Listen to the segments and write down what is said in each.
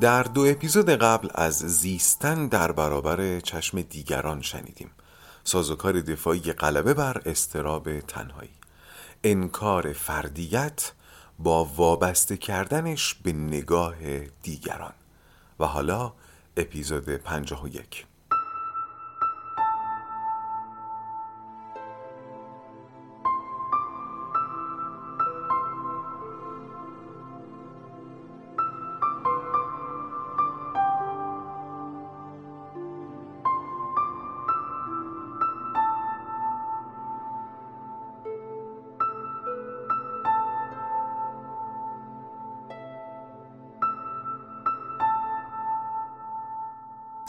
در دو اپیزود قبل از زیستن در برابر چشم دیگران شنیدیم. سازوکار دفاعی غلبه بر استراب تنهایی. انکار فردیت با وابسته کردنش به نگاه دیگران. و حالا اپیزود 51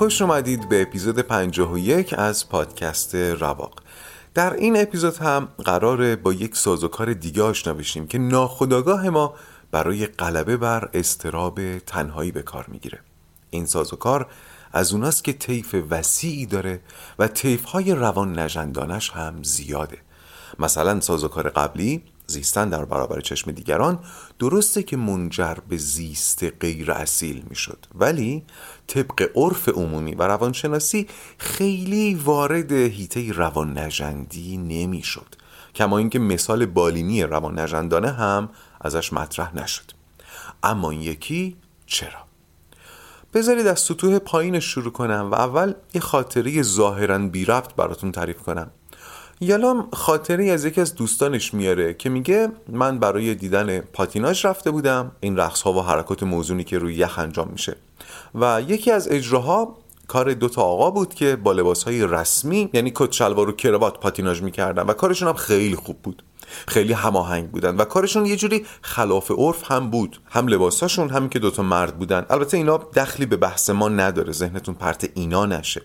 خوش اومدید به اپیزود 51 از پادکست رواق. در این اپیزود هم قراره با یک سازوکار دیگه آشنا بشیم که ناخداگاه ما برای غلبه بر استراب تنهایی به کار می‌گیره. این سازوکار از اوناست که طیف وسیعی داره و طیف های روان نجندانش هم زیاده. مثلا سازوکار قبلی زیستن در برابر چشم دیگران درسته که منجر به زیست غیر اصیل می‌شد. ولی طبق عرف عمومی و روانشناسی خیلی وارد هیته روان نجندی نمی‌شد. کما اینکه مثال بالینی روان نجندانه هم ازش مطرح نشد. اما این یکی چرا؟ بذارید از سطوح پایین شروع کنم و اول یه خاطره ظاهرا بی ربط براتون تعریف کنم. یالام خاطری از یکی از دوستانش میاره که میگه من برای دیدن پاتیناژ رفته بودم. این رقص ها و حرکات موزونی که روی یخ انجام میشه. و یکی از اجراها کار دوتا آقا بود که با لباس های رسمی یعنی کت شلوار و کراوات پاتیناژ می‌کردن و کارشون هم خیلی خوب بود. خیلی هماهنگ بودن و کارشون یه جوری خلاف عرف هم بود. هم لباساشون هم که دوتا مرد بودن. البته اینا دخلی به بحث ما نداره. ذهنتون پرت اینا نشه.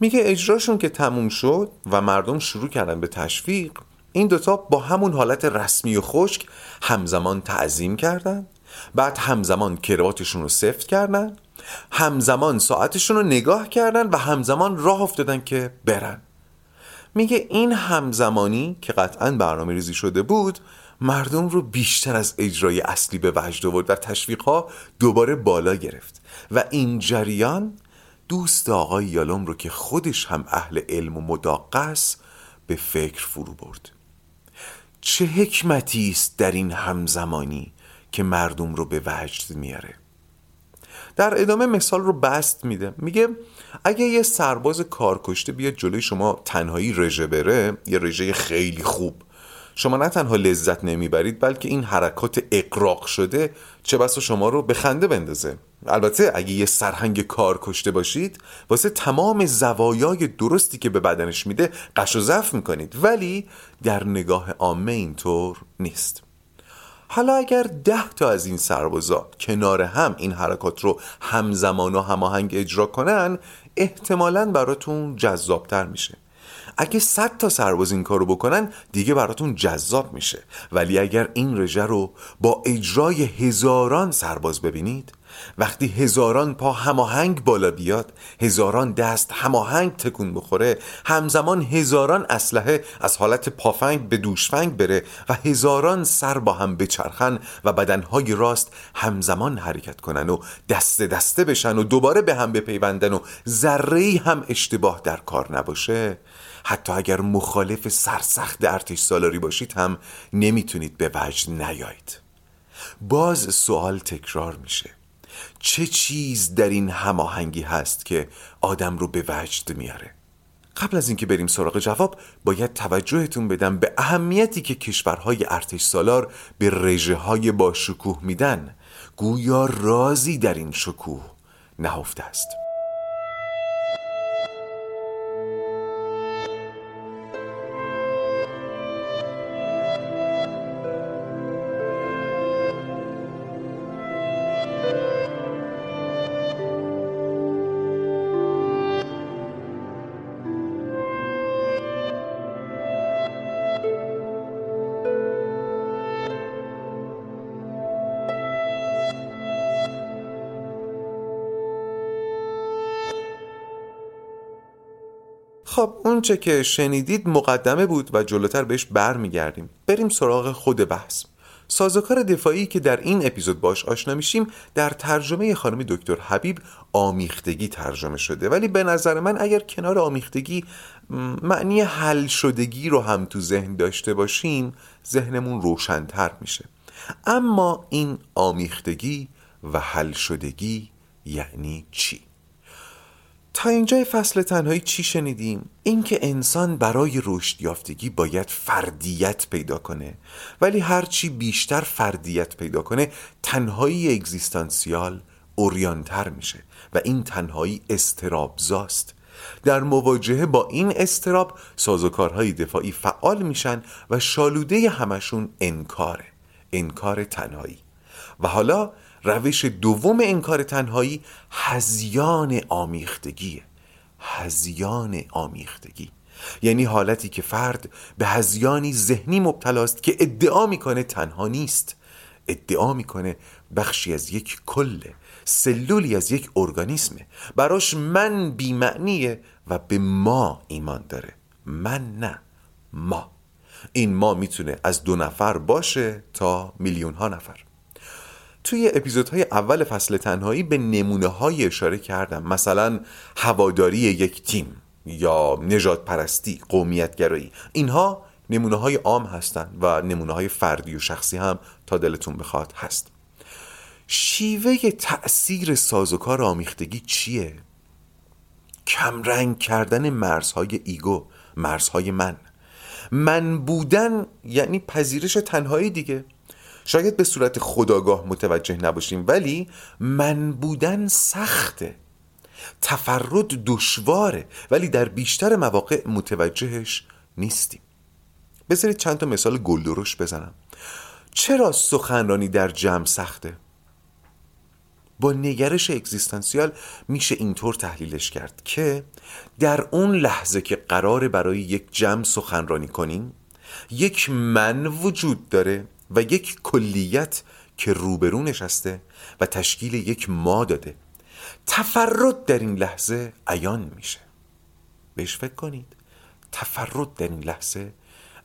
میگه اجراشون که تموم شد و مردم شروع کردن به تشویق این دوتا با همون حالت رسمی و خشک همزمان تعظیم کردن بعد همزمان کرواتشون رو سفت کردن همزمان ساعتشون رو نگاه کردن و همزمان راه افتادن که برن. میگه این همزمانی که قطعا برنامه ریزی شده بود مردم رو بیشتر از اجرای اصلی به وجد آورد و تشویق ها دوباره بالا گرفت. و این جریان دوست آقای یالوم رو که خودش هم اهل علم و مداقه به فکر فرو برد. چه حکمتی است در این همزمانی که مردم رو به وجد میاره؟ در ادامه مثال رو بست میده. میگه اگه یه سرباز کارکشته بیاد جلوی شما تنهایی رژه بره یه رژه خیلی خوب شما نه تنها لذت نمی‌برید بلکه این حرکات اقراق شده چه بسا شما رو به خنده بندازه. البته اگه یه سرهنگ کار کشته باشید واسه تمام زوایای درستی که به بدنش میده قش و ضعف می‌کنید. ولی در نگاه عامه اینطور نیست. حالا اگر ده تا از این سربازا کنار هم این حرکات رو همزمان و هماهنگ اجرا کنن احتمالا براتون جذابتر میشه. اگه صد تا سرباز این کارو بکنن دیگه براتون جذاب میشه. ولی اگر این رژه رو با اجرای هزاران سرباز ببینید وقتی هزاران پا هماهنگ بالا بیاد هزاران دست هماهنگ تکون بخوره همزمان هزاران اسلحه از حالت پافنگ به دوشفنگ بره و هزاران سر با هم بچرخن و بدنهای راست همزمان حرکت کنن و دست دسته بشن و دوباره به هم بپیوندن و ذره هم اشتباه در کار نباشه حتی اگر مخالف سرسخت ارتش سالاری باشید هم نمی‌تونید به وجد نیایید باز سوال تکرار میشه. چه چیز در این هماهنگی هست که آدم رو به وجد میاره؟ قبل از اینکه بریم سراغ جواب باید توجهتون بدم به اهمیتی که کشورهای ارتش سالار به رژه های با شکوه میدن. گویا رازی در این شکوه نهفته است. خب اونچه که شنیدید مقدمه بود و جلوتر بهش برمیگردیم. بریم سراغ خود بحث. سازوکار دفاعی که در این اپیزود باش آشنا میشیم در ترجمه خانم دکتر حبیب آمیختگی ترجمه شده. ولی به نظر من اگر کنار آمیختگی معنی حل شدگی رو هم تو ذهن داشته باشیم ذهنمون روشنتر میشه. اما این آمیختگی و حل شدگی یعنی چی؟ تا اینجای فصل تنهایی چی شنیدیم؟ اینکه انسان برای رشد یافتگی باید فردیت پیدا کنه. ولی هرچی بیشتر فردیت پیدا کنه تنهایی اگزیستانسیال اوریانتر میشه و این تنهایی استرابزاست. در مواجهه با این استراب سازوکارهای دفاعی فعال میشن و شالوده همشون انکاره. انکار تنهایی. و حالا روش دوم انکار تنهایی هزیان آمیختگیه هزیان آمیختگی. یعنی حالتی که فرد به هزیانی ذهنی مبتلاست که ادعا می‌کنه تنها نیست. ادعا می‌کنه بخشی از یک کله سلولی از یک ارگانیسمه براش من بیمعنیه و به ما ایمان داره. من نه ما. این ما می‌تونه از دو نفر باشه تا میلیون ها نفر. توی اپیزودهای اول فصل تنهایی به نمونه های اشاره کردم. مثلا هواداری یک تیم یا نجات پرستی قومیت گرایی اینها نمونه های عام هستند و نمونه های فردی و شخصی هم تا دلتون بخواد هست. شیوه تأثیر سازوکار آمیختگی چیه؟ کمرنگ کردن مرزهای ایگو مرزهای من. من بودن یعنی پذیرش تنهایی دیگه. شاید به صورت خداگاه متوجه نباشیم ولی من بودن سخته. تفرد دشواره ولی در بیشتر مواقع متوجهش نیستیم. بذارید چند تا مثال گلدرش بزنم. چرا سخنرانی در جمع سخته؟ با نگرش اگزیستانسیال میشه اینطور تحلیلش کرد که در اون لحظه که قرار برای یک جمع سخنرانی کنیم یک من وجود داره و یک کلیت که روبرو نشسته و تشکیل یک ما داده. تفرد در این لحظه عیان میشه. بهش فکر کنید. تفرد در این لحظه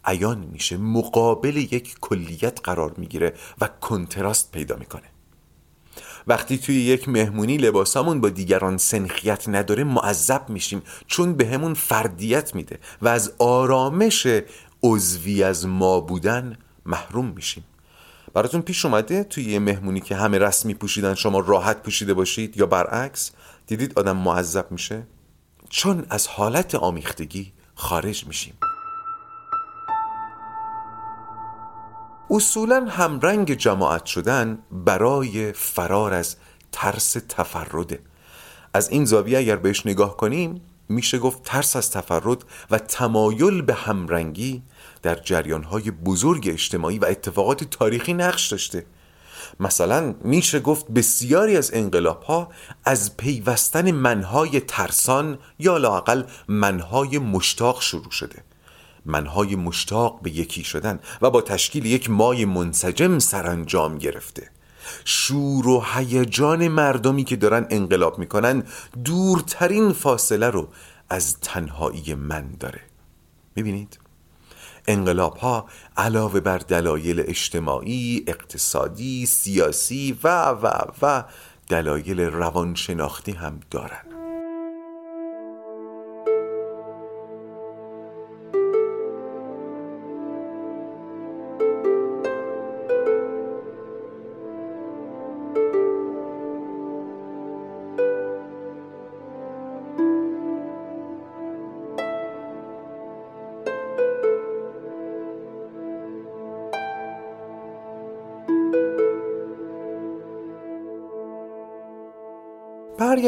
عیان میشه. مقابل یک کلیت قرار می‌گیره و کنتراست پیدا می‌کنه. وقتی توی یک مهمونی لباسامون با دیگران سنخیت نداره معذب میشیم. چون به همون فردیت میده. و از آرامش عضوی از ما بودن محروم میشیم. براتون پیش اومده توی یه مهمونی که همه رسمی پوشیدن شما راحت پوشیده باشید یا برعکس دیدید آدم معذب میشه؟ چون از حالت آمیختگی خارج میشیم. اصولا همرنگ جماعت شدن برای فرار از ترس تفرده از این زاویه اگر بهش نگاه کنیم میشه گفت ترس از تفرد و تمایل به همرنگی در جریانهای بزرگ اجتماعی و اتفاقات تاریخی نقش داشته. مثلا میشه گفت بسیاری از انقلاب ها از پیوستن منهای ترسان یا لاقل منهای مشتاق شروع شده. منهای مشتاق به یکی شدن و با تشکیل یک مای منسجم سرانجام گرفته. شور و هیجان مردمی که دارن انقلاب می‌کنن دورترین فاصله رو از تنهایی من داره. می‌بینید؟ انقلاب ها علاوه بر دلایل اجتماعی، اقتصادی، سیاسی و و و دلایل روانشناختی هم دارند.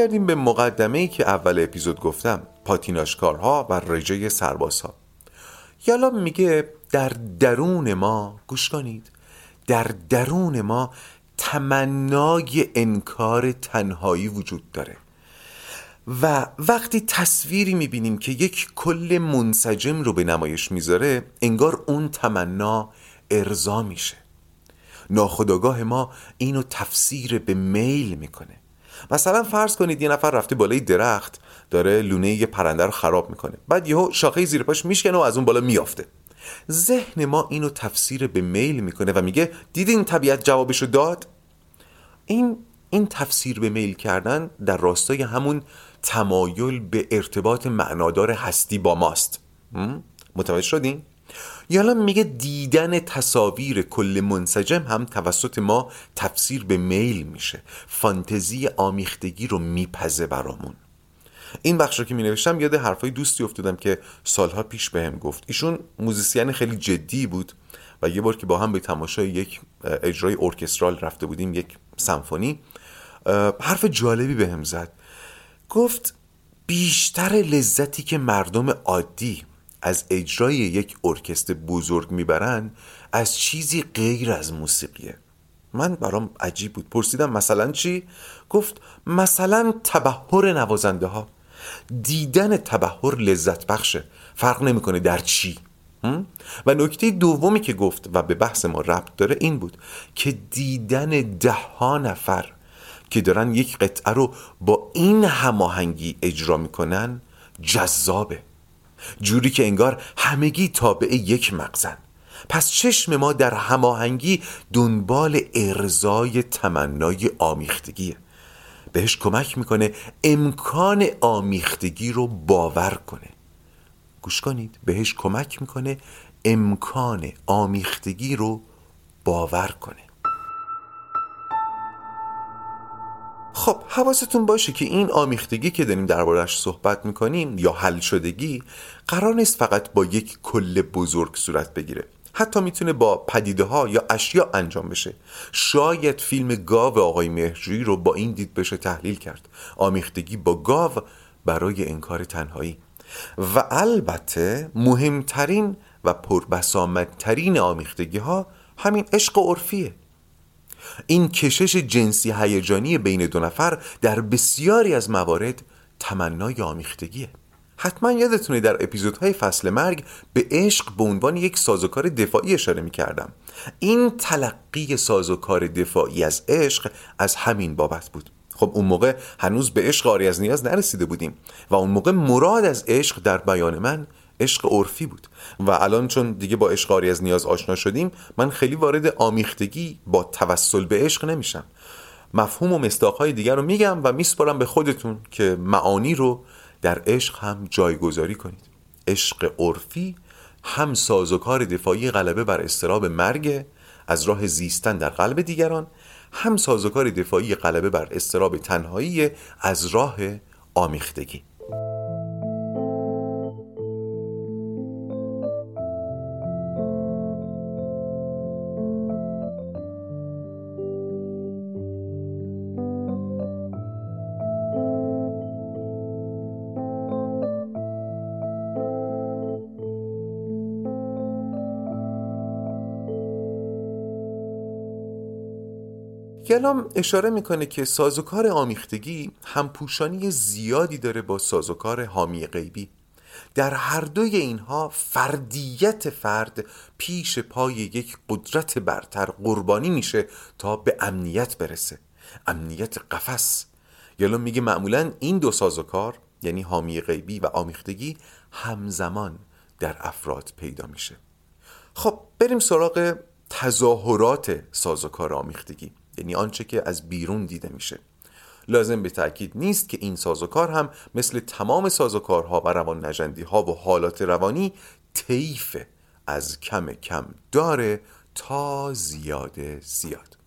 برگردیم به مقدمه ای که اول اپیزود گفتم پاتیناشکارها و رژه سربازها. یالا میگه در درون ما گوش کنید در درون ما تمنای انکار تنهایی وجود داره. و وقتی تصویری می‌بینیم که یک کل منسجم رو به نمایش می‌ذاره انگار اون تمنا ارضا میشه. ناخداگاه ما اینو تفسیر به میل می‌کنه. مثلا فرض کنید یه نفر رفته بالای درخت داره لونه یه پرنده رو خراب می‌کنه. بعد یهو شاخه زیر پاش میشکنه و از اون بالا میافته ذهن ما اینو تفسیر به میل می‌کنه و میگه دیدین طبیعت جوابشو داد؟ این این تفسیر به میل کردن در راستای همون تمایل به ارتباط معنادار هستی با ماست. متوجه شدین؟ یا میگه دیدن تصاویر کل منسجم هم توسط ما تفسیر به میل میشه. فانتزی آمیختگی رو میپزه برامون. این بخش رو که می نوشتم یاد حرفای دوستی افتادم که سالها پیش بهم گفت. ایشون موزیسین خیلی جدی بود و یه بار که با هم به تماشای یک اجرای ارکسترال رفته بودیم یک سمفونی حرف جالبی بهم زد. گفت بیشتر لذتی که مردم عادی از اجرای یک ارکستر بزرگ می‌برن از چیزی غیر از موسیقیه. من برام عجیب بود. پرسیدم مثلا چی؟ گفت مثلا تبهر نوازنده ها دیدن تبهر لذت بخشه. فرق نمی‌کنه در چی. و نکته دومی که گفت و به بحث ما ربط داره این بود که دیدن ده ها نفر که دارن یک قطعه رو با این هماهنگی اجرا می‌کنن جذابه. جوری که انگار همگی تابع یک مغزن. پس چشم ما در هماهنگی دنبال ارزای تمنای آمیختگیه. بهش کمک می‌کنه امکان آمیختگی رو باور کنه. گوش کنید بهش کمک می‌کنه امکان آمیختگی رو باور کنه. خب حواستون باشه که این آمیختگی که داریم دربارش صحبت می‌کنیم یا حل شدگی قرار نیست فقط با یک کل بزرگ صورت بگیره. حتی می‌تونه با پدیده ها یا اشیا انجام بشه. شاید فیلم گاو آقای مهرجویی رو با این دید بشه تحلیل کرد. آمیختگی با گاو برای انکار تنهایی. و البته مهمترین و پربسامدترین آمیختگی ها همین عشق عرفیه. این کشش جنسی هیجانی بین دو نفر در بسیاری از موارد تمنای آمیختگیه. حتما یادتونه در اپیزودهای فصل مرگ به عشق به عنوان یک سازوکار دفاعی اشاره می کردم این تلقی سازوکار دفاعی از عشق از همین بابت بود. خب اون موقع هنوز به عشق آری از نیاز نرسیده بودیم و اون موقع مراد از عشق در بیان من عشق عرفی بود. و الان چون دیگه با عشق از نیاز آشنا شدیم من خیلی وارد آمیختگی با توسل به عشق نمیشم. مفهوم و مستاقهای دیگر رو میگم و میسپارم به خودتون که معانی رو در عشق هم جایگذاری کنید. عشق عرفی هم سازوکار دفاعی غلبه بر استراب مرگ از راه زیستن در قلب دیگران هم سازوکار دفاعی غلبه بر استراب تنهایی از راه آمیختگی. گلام اشاره می‌کنه که سازوکار آمیختگی همپوشانی زیادی داره با سازوکار حامی غیبی. در هر دوی اینها فردیت فرد پیش پای یک قدرت برتر قربانی میشه تا به امنیت برسه. امنیت قفس. گلام میگه معمولا این دو سازوکار یعنی حامی غیبی و آمیختگی همزمان در افراد پیدا میشه. خب بریم سراغ تظاهرات سازوکار آمیختگی. یعنی آنچه که از بیرون دیده میشه. لازم به تاکید نیست که این سازوکار هم مثل تمام سازوکارها و روان نجندی ها و حالات روانی طیف از کم کم داره تا زیاد زیاد.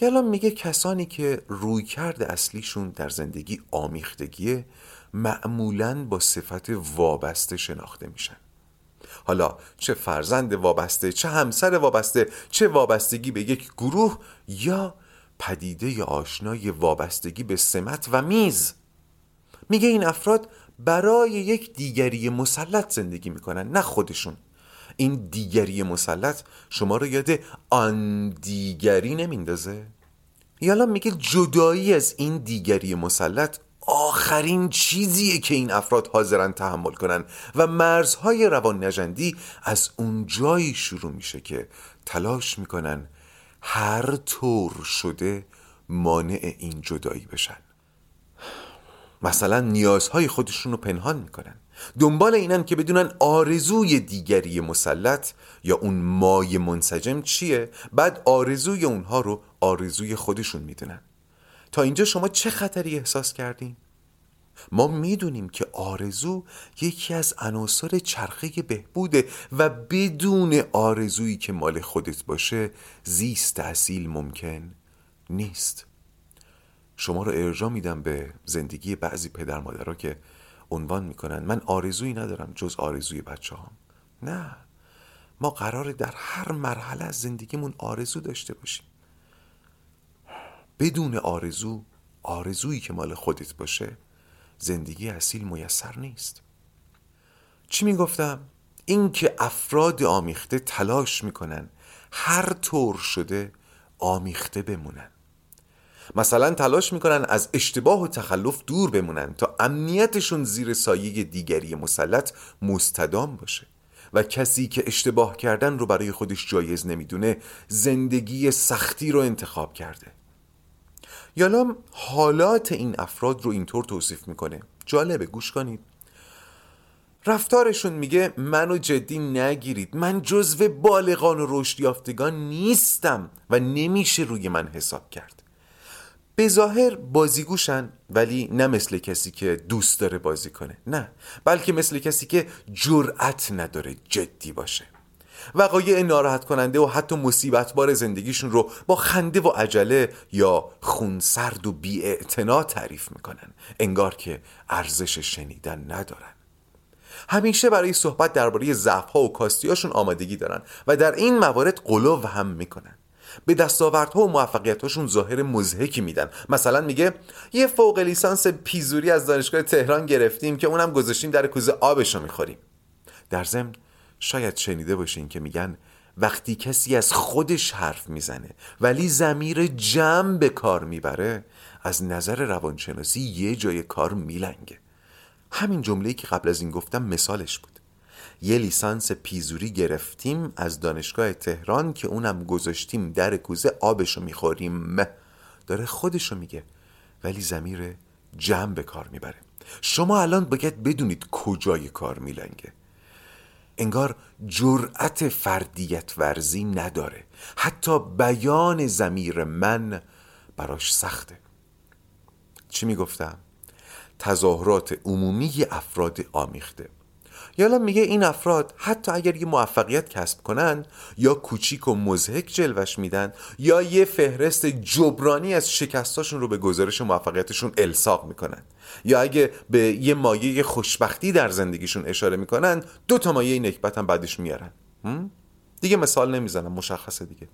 یلا میگه کسانی که روی کرده اصلیشون در زندگی آمیختگیه معمولا با صفت وابسته شناخته میشن. حالا چه فرزند وابسته چه همسر وابسته چه وابستگی به یک گروه یا پدیده آشنای وابستگی به سمت و میز. میگه این افراد برای یک دیگری مسلط زندگی می‌کنن نه خودشون. این دیگری مسلط شما رو یاد آن دیگری نمیندازه. یالا میگه جدایی از این دیگری مسلط آخرین چیزیه که این افراد حاضرن تحمل کنن و مرزهای روان نجندی از اون جایی شروع میشه که تلاش می‌کنن هر طور شده مانع این جدایی بشن. مثلا نیازهای خودشون رو پنهان می‌کنن. دنبال اینن که بدونن آرزوی دیگری مسلط یا اون مای منسجم چیه. بعد آرزوی اونها رو آرزوی خودشون می‌دونن. تا اینجا شما چه خطری احساس کردین؟ ما می‌دونیم که آرزو یکی از عناصر چرخه بهبوده و بدون آرزویی که مال خودت باشه زیست اصیل ممکن نیست شما رو ارجا میدم به زندگی بعضی پدر مادرها که عنوان می‌کنن من آرزویی ندارم جز آرزوی بچه هم. نه ما قراره در هر مرحله از زندگیمون آرزو داشته باشیم بدون آرزو آرزویی که مال خودت باشه زندگی اصیل میسر نیست. چی می‌گفتم؟ اینکه افراد آمیخته تلاش می‌کنن هر طور شده آمیخته بمونن. مثلا تلاش می‌کنن از اشتباه و تخلف دور بمونن تا امنیتشون زیر سایه دیگری مسلط مستدام باشه. و کسی که اشتباه کردن رو برای خودش جایز نمی‌دونه زندگی سختی رو انتخاب کرده. یالام حالات این افراد رو اینطور توصیف می‌کنه. جالبه گوش کنید. رفتارشون میگه منو جدی نگیرید. من جزو بالغان و رشد یافتگان نیستم و نمیشه روی من حساب کرد. به ظاهر بازیگوشن ولی نه مثل کسی که دوست داره بازی کنه. نه بلکه مثل کسی که جرأت نداره جدی باشه. وقایع ناراحت کننده و حتی مصیبت بار زندگیشون رو با خنده و عجله یا خونسرد و بی تعریف می‌کنن. انگار که ارزش شنیدن ندارن. همیشه برای صحبت درباره ضعف‌ها و کاستیاشون آمادگی دارن و در این موارد قلو هم می‌کنن. به دستاوردها و موفقیتاشون ظاهر مزهکی میدن. مثلا میگه یه فوق لیسانس پیزوری از دانشگاه تهران گرفتیم که اونم گذاشتیم در کوزه آبشو می‌خوریم. در ضمن شاید شنیده باشین که میگن وقتی کسی از خودش حرف می‌زنه ولی زمیر جمع به کار می‌بره از نظر روانشناسی یه جای کار میلنگه. همین جمله‌ای که قبل از این گفتم مثالش بود. یه لیسانس پیزوری گرفتیم از دانشگاه تهران که اونم گذاشتیم در کوزه آبشو می‌خوریم. داره خودشو میگه ولی زمیر جمع به کار می‌بره. شما الان باید بدونید کجای کار میلنگه. انگار جرأت فردیت ورزی نداره. حتی بیان زمیر من براش سخته. چی می‌گفتم؟ تظاهرات عمومی افراد آمیخته. یالا میگه این افراد حتی اگر یه موفقیت کسب کنن یا کوچیک و مزهک جلوش میدن یا یه فهرست جبرانی از شکستاشون رو به گزارش موفقیتشون الساق می‌کنن. یا اگه به یه مایه خوشبختی در زندگیشون اشاره می‌کنن دو تا مایه نکبت هم بعدش میارن. دیگه مثال نمی‌زنم مشخصه دیگه.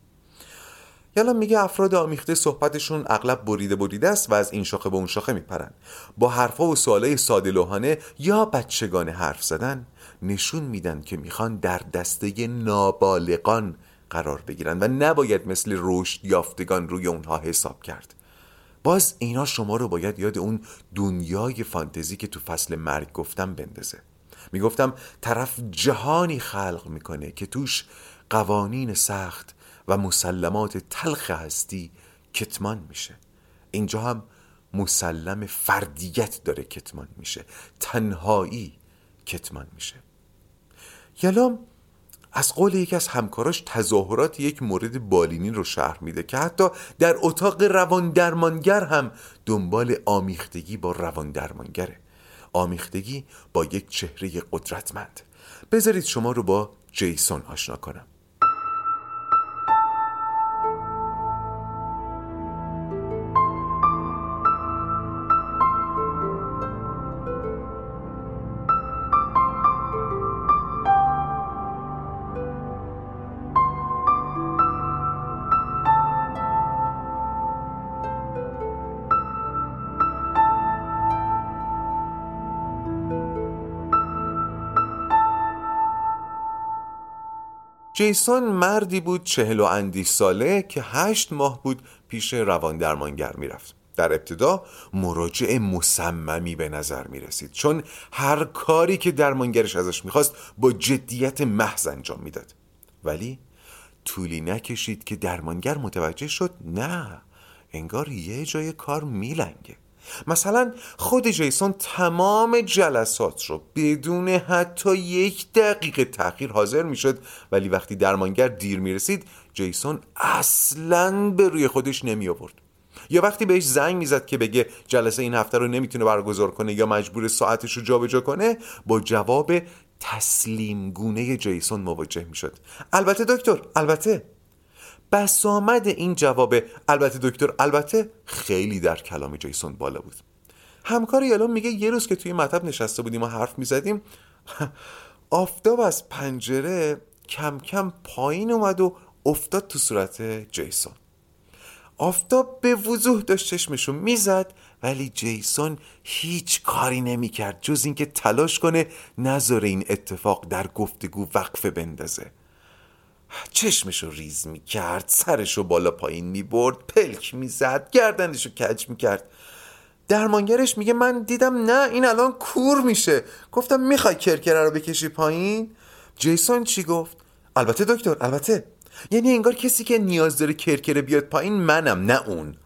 یالا میگه افراد آمیخته صحبتشون اغلب بریده بریده است و از این شاخه به اون شاخه میپرن. با حرفا و سوالای ساده لوحانه یا بچگانه حرف زدن. نشون میدن که می‌خوان در دسته نابالغان قرار بگیرن و نباید مثل رشد یافتگان روی اونها حساب کرد. باز اینا شما رو باید یاد اون دنیای فانتزی که تو فصل مرگ گفتم بندازه. می‌گفتم طرف جهانی خلق می‌کنه که توش قوانین سخت و مسلمات تلخ هستی کتمان میشه. اینجا هم مسلم فردیت داره کتمان میشه. تنهایی کتمان میشه. یلام از قول یکی از همکاراش تظاهرات یک مورد بالینی رو شهر میده که حتی در اتاق روان درمانگر هم دنبال آمیختگی با روان درمانگره آمیختگی با یک چهره قدرتمند. بذارید شما رو با جیسون آشنا کنم. جیسون مردی بود چهل و اندی ساله که هشت ماه بود پیش روان درمانگر می‌رفت. در ابتدا مراجع مصممی به نظر می رسید چون هر کاری که درمانگرش ازش می‌خواست با جدیت محض انجام می‌داد. ولی طولی نکشید که درمانگر متوجه شد نه انگار یه جای کار میلنگه. مثلا خود جیسون تمام جلسات رو بدون حتی یک دقیقه تاخیر حاضر می‌شد ولی وقتی درمانگر دیر می‌رسید جیسون اصلا به روی خودش نمی آورد یا وقتی بهش زنگ می‌زد که بگه جلسه این هفته رو نمی‌تونه برگزار کنه یا مجبور ساعتش رو جابجا کنه با جواب تسلیم گونه جیسون مواجه می‌شد. البته دکتر البته بسامد این جواب البته دکتر البته خیلی در کلام جیسون بالا بود. همکار یالون میگه یه روز که توی مطب نشسته بودیم و حرف می‌زدیم آفتاب از پنجره کم کم پایین اومد و افتاد تو صورت جیسون. آفتاب به وضوح داشت چشمشو می‌زد ولی جیسون هیچ کاری نمی‌کرد جز اینکه تلاش کنه نذاره این اتفاق در گفتگو وقفه بندازه. چشمشو ریز می‌کرد سرشو بالا پایین می‌برد پلک می‌زد گردنشو کج می‌کرد. درمانگرش میگه من دیدم نه این الان کور میشه. گفتم می‌خوای کرکره رو بکشی پایین؟ جیسون چی گفت؟ البته دکتر البته. یعنی انگار کسی که نیاز داره کرکره بیاد پایین منم نه اون.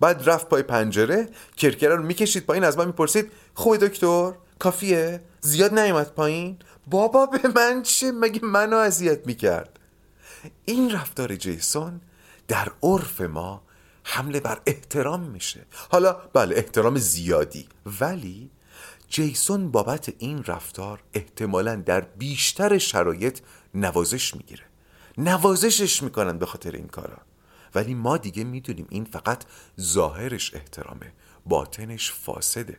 بعد رفت پای پنجره کرکره رو می‌کشید پایین از من می‌پرسید خوبه دکتر؟ کافیه؟ زیاد نیومد پایین؟ بابا به من چه مگه منو اذیت می‌کرد؟ این رفتار جیسون در عرف ما حمله بر احترام میشه. حالا بله احترام زیادی. ولی جیسون بابت این رفتار احتمالا در بیشتر شرایط نوازش می‌گیره. نوازشش می‌کنن به خاطر این کارا. ولی ما دیگه می‌دونیم این فقط ظاهرش احترامه باطنش فاسده.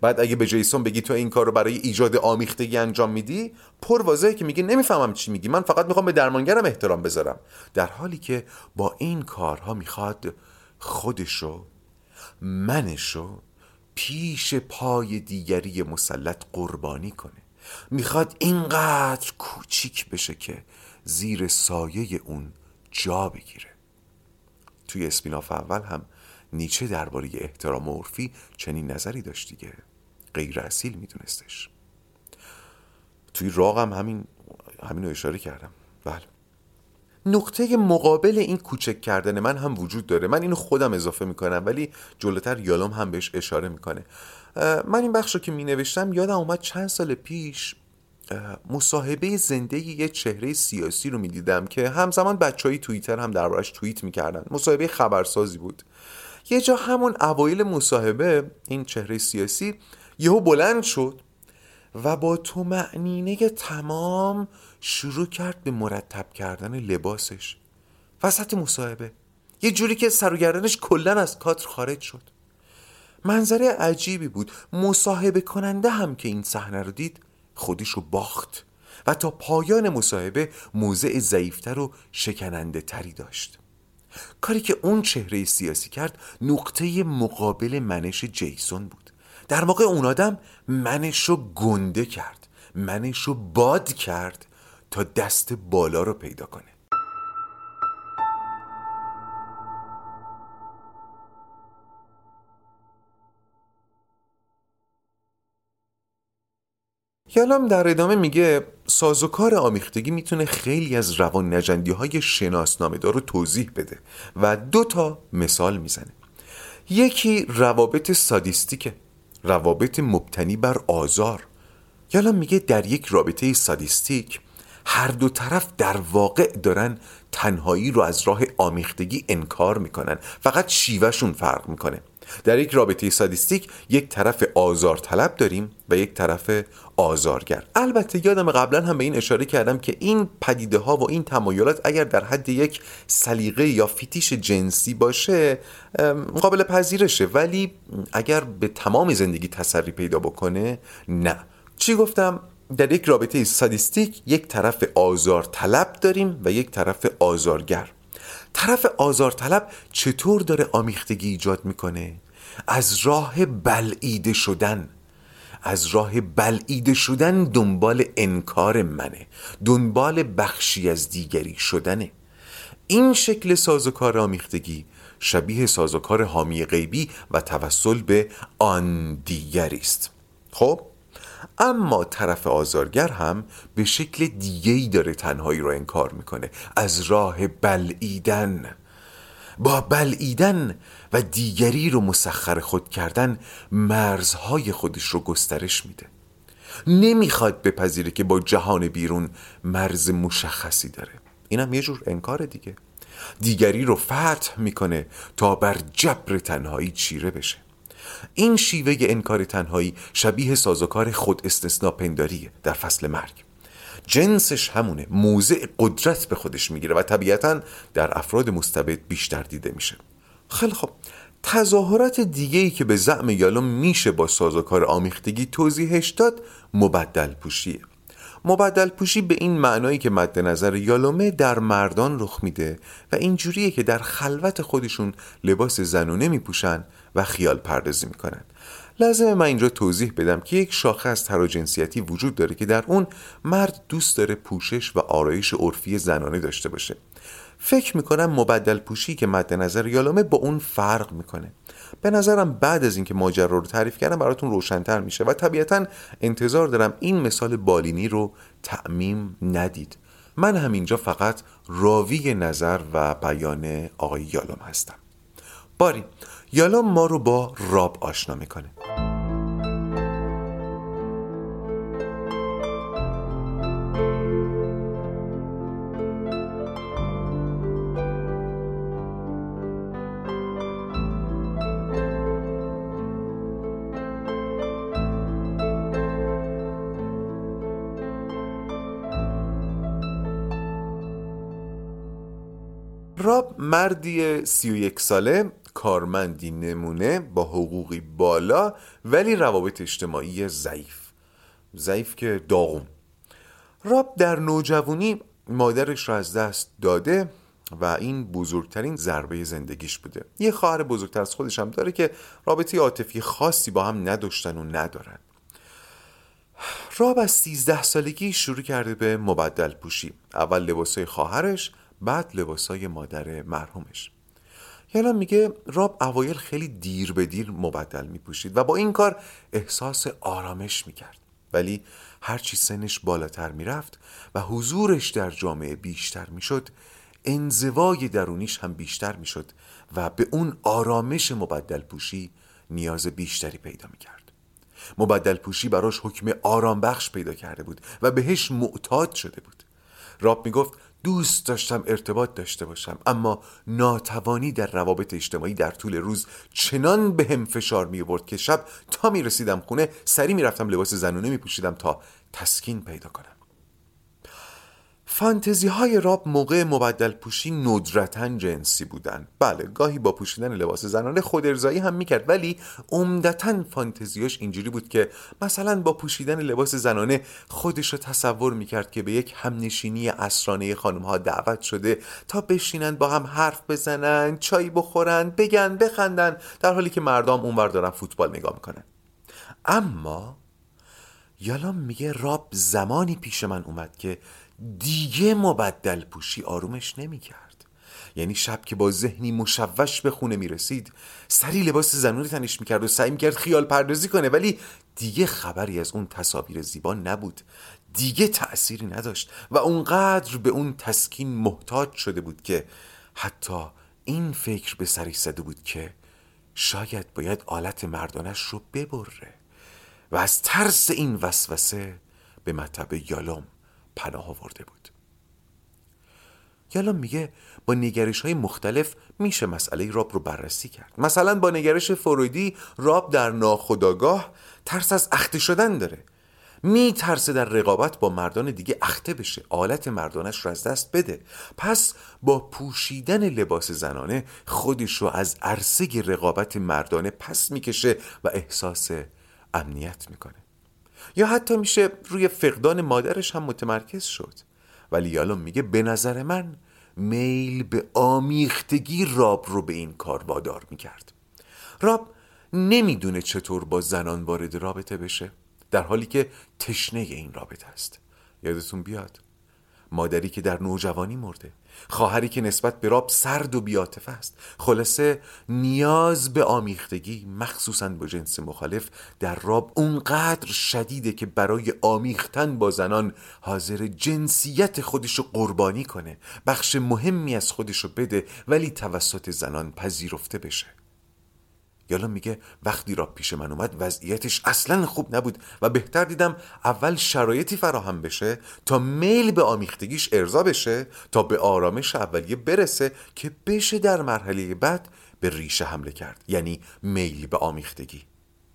بعد اگه به جیسون بگی تو این کار رو برای ایجاد آمیختگی انجام میدی پر واضحه که میگه نمی‌فهمم چی میگی. من فقط می‌خوام به درمانگرم احترام بذارم. در حالی که با این کارها می‌خواد خودشو منشو پیش پای دیگری مسلط قربانی کنه. می‌خواد اینقدر کوچیک بشه که زیر سایه اون جا بگیره. توی اسپیناف اول هم نیچه درباره احترام عرفی چنین نظری داشت دیگه. غیر اصیل میدونستش. توی راغم همین همین رو اشاره کردم. بله. نقطه مقابل این کوچک کردن من هم وجود داره. من اینو خودم اضافه می‌کنم ولی جلوتر یالوم هم بهش اشاره می‌کنه. من این بخش رو که می نوشتم یادم اومد چند سال پیش مصاحبه زنده یه چهره سیاسی رو می‌دیدم که همزمان بچه های توییتر هم دربارش توییت می‌کردن. مصاحبه خبرسازی بود. یه جا همون اوایل مصاحبه این چهره سیاسی یهو بلند شد و با تو معنینه تمام شروع کرد به مرتب کردن لباسش. وسط مصاحبه. یه جوری که سر و گردنش کلا از کادر خارج شد. منظره عجیبی بود. مصاحبه کننده هم که این صحنه رو دید خودش رو باخت و تا پایان مصاحبه موضع ضعیفتر و شکننده تری داشت. کاری که اون چهره سیاسی کرد نقطه مقابل منش جیسون بود. در واقع اون آدم منش رو گنده کرد منش رو باد کرد تا دست بالا رو پیدا کنه. یالام در ادامه میگه سازوکار آمیختگی می‌تونه خیلی از روان نجندی های شناسنامه رو توضیح بده و دو تا مثال می‌زنه. یکی روابط سادیستیکه روابط مبتنی بر آزار. یالام میگه در یک رابطه سادیستیک هر دو طرف در واقع دارن تنهایی رو از راه آمیختگی انکار می‌کنن. فقط شیوهشون فرق می‌کنه. در یک رابطه سادیستیک یک طرف آزار طلب داریم و یک طرف آزارگر. البته یادم قبلا هم به این اشاره کردم که این پدیده ها و این تمایلات اگر در حد یک سلیقه یا فیتیش جنسی باشه قابل پذیرشه ولی اگر به تمام زندگی تسری پیدا بکنه نه. چی گفتم؟ در یک رابطه سادیستیک یک طرف آزار طلب داریم و یک طرف آزارگر. طرف آزارطلب چطور داره آمیختگی ایجاد می‌کنه؟ از راه بلعیده شدن. از راه بلعیده شدن دنبال انکار منه. دنبال بخشی از دیگری شدنه. این شکل سازوکار آمیختگی شبیه سازوکار حامی غیبی و توسل به آن دیگری است خب؟ اما طرف آزارگر هم به شکل دیگهی داره تنهایی رو انکار می‌کنه. از راه بلعیدن. با بلعیدن و دیگری رو مسخر خود کردن مرزهای خودش رو گسترش میده. نمی‌خواد بپذیره که با جهان بیرون مرز مشخصی داره. اینم یه جور انکار دیگه. دیگری رو فتح می‌کنه تا بر جبر تنهایی چیره بشه. این شیوه انکار تنهایی شبیه سازوکار خود استثناء پنداریه در فصل مرگ. جنسش همونه موضع قدرت به خودش می‌گیره و طبیعتا در افراد مستبد بیشتر دیده میشه. خیلی خب تظاهرات دیگه ای که به زعم یالوم میشه با سازوکار آمیختگی توضیحش داد مبدل پوشیه مبدل پوشی به این معنایی که مد نظر یالومه در مردان رخ میده و اینجوریه که در خلوت خودشون لباس زنونه میپوشن و خیال پردازی می‌کنن. لازم من اینجا توضیح بدم که یک شاخه از تراجنسیتی وجود داره که در اون مرد دوست داره پوشش و آرایش عرفی زنانه داشته باشه. فکر می‌کنم مبدل پوشی که مد نظر یالومه با اون فرق می‌کنه. به نظرم بعد از اینکه ماجرا رو تعریف کردم براتون روشنتر میشه و طبیعتا انتظار دارم این مثال بالینی رو تعمیم ندید. من همینجا فقط راوی نظر و بیان آقای یالوم هستم. باری یالوم ما رو با راب آشنا می‌کنه. راب مردی سی و یک ساله. کارمندی نمونه با حقوقی بالا ولی روابط اجتماعی ضعیف. ضعیف که داغون. راب در نوجوانی مادرش را از دست داده و این بزرگترین ضربه زندگیش بوده. یه خواهر بزرگتر از خودش هم داره که رابطه عاطفی خاصی با هم نداشتن و ندارن. راب از 13 سالگی شروع کرده به مبدل پوشی. اول لباسای خواهرش بعد لباسای مادر مرحومش. یالا میگه راب اوایل خیلی دیر به دیر مبدل میپوشید و با این کار احساس آرامش می‌کرد. ولی هرچی سنش بالاتر می‌رفت و حضورش در جامعه بیشتر می‌شد انزوای درونیش هم بیشتر می‌شد و به اون آرامش مبدل پوشی نیاز بیشتری پیدا می‌کرد. مبدل پوشی براش حکم آرام بخش پیدا کرده بود و بهش معتاد شده بود. راب می‌گفت دوست داشتم ارتباط داشته باشم اما ناتوانی در روابط اجتماعی در طول روز چنان به هم فشار می برد که شب تا می رسیدم خونه سری می رفتم لباس زنونه می پوشیدم تا تسکین پیدا کنم. فانتزی های راب موقع مبدل پوشی ندرتا جنسی بودن بله گاهی با پوشیدن لباس زنانه خود ارزایی هم می‌کرد ولی عمدتا فانتزیاش اینجوری بود که مثلا با پوشیدن لباس زنانه خودش رو تصور می‌کرد که به یک همنشینی اسرانه خانم ها دعوت شده تا بشینن با هم حرف بزنن چای بخورن بگن بخندن در حالی که مردم اونور دارن فوتبال نگاه می‌کنن. اما یالا میگه راب زمانی پیش من اومد که دیگه مبدل پوشی آرومش نمی کرد یعنی شب که با ذهنی مشوش به خونه می رسید سری لباس زنونه تنش می کرد و سعی می کرد خیال پردازی کنه ولی دیگه خبری از اون تصاویر زیبا نبود. دیگه تأثیری نداشت و اونقدر به اون تسکین محتاج شده بود که حتی این فکر به سری زده بود که شاید باید آلت مردانش رو ببره. و از ترس این وسوسه به مطب یالوم پناه آورده بود. یالا میگه با نگرش های مختلف میشه مسئله راب رو بررسی کرد. مثلا با نگرش فرویدی راب در ناخداگاه ترس از اخته شدن داره. می ترسه در رقابت با مردان دیگه اخته بشه. آلت مردانش رو از دست بده. پس با پوشیدن لباس زنانه خودش رو از عرصه رقابت مردانه پس می‌کشه و احساس امنیت می‌کنه. یا حتی میشه روی فقدان مادرش هم متمرکز شد. ولی یالوم میگه به نظر من میل به آمیختگی راب رو به این کار وادار می‌کرد. راب نمی‌دونه چطور با زنان وارد رابطه بشه در حالی که تشنه این رابطه است. یادتون بیاد؟ مادری که در نوجوانی مرده. خواهری که نسبت به راب سرد و بیاتف است. خلاصه نیاز به آمیختگی مخصوصا با جنس مخالف در راب اونقدر شدیده که برای آمیختن با زنان حاضر جنسیت خودشو قربانی کنه. بخش مهمی از خودشو بده ولی توسط زنان پذیرفته بشه. یالا میگه وقتی را پیش من اومد وضعیتش اصلا خوب نبود و بهتر دیدم اول شرایطی فراهم بشه تا میل به آمیختگیش ارضا بشه تا به آرامش اولیه برسه که بشه در مرحله بعد به ریشه حمله کرد یعنی میل به آمیختگی.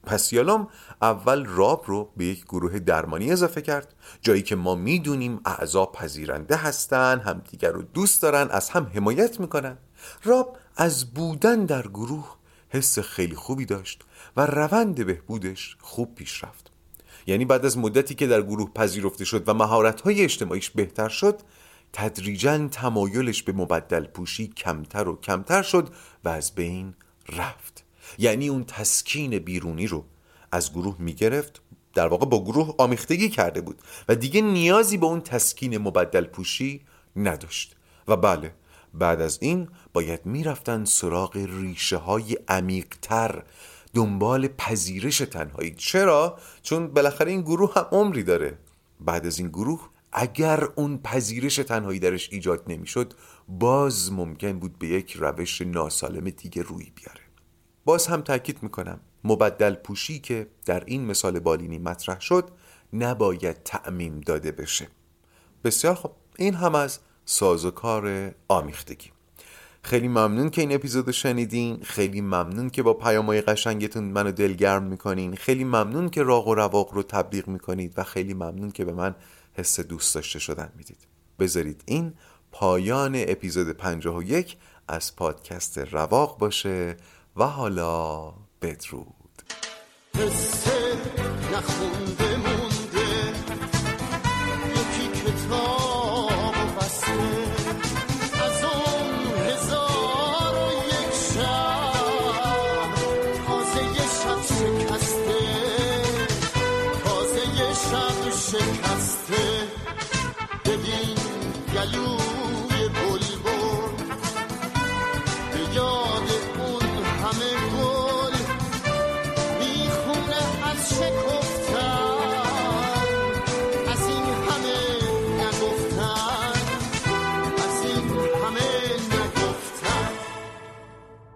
پس یالام اول راب رو به یک گروه درمانی اضافه کرد جایی که ما می‌دونیم اعضا پذیرنده هستن همدیگر رو دوست دارن از هم حمایت می‌کنن. راب از بودن در گروه حس خیلی خوبی داشت و روند بهبودش خوب پیش رفت. یعنی بعد از مدتی که در گروه پذیرفته شد و مهارت‌های اجتماعیش بهتر شد تدریجا تمایلش به مبدل پوشی کمتر و کمتر شد و از بین رفت. یعنی اون تسکین بیرونی رو از گروه می‌گرفت در واقع با گروه آمیختگی کرده بود و دیگه نیازی به اون تسکین مبدل پوشی نداشت. و بله بعد از این باید می‌رفتن سراغ ریشه های عمیقتر دنبال پذیرش تنهایی. چرا؟ چون بالاخره این گروه هم عمری داره. بعد از این گروه اگر اون پذیرش تنهایی درش ایجاد نمی‌شد باز ممکن بود به یک روش ناسالم دیگه روی بیاره. باز هم تاکید می‌کنم مبدل پوشی که در این مثال بالینی مطرح شد نباید تعمیم داده بشه. بسیار خب این هم از سازوکار آمیختگی. خیلی ممنون که این اپیزود شنیدین. خیلی ممنون که با پیامهای قشنگتون منو دلگرم می‌کنین. خیلی ممنون که راق و رواق رو تبلیغ می‌کنید و خیلی ممنون که به من حس دوست داشته شدن می‌دید. بذارید این پایان اپیزود 51 از پادکست رواق باشه و حالا بدرود.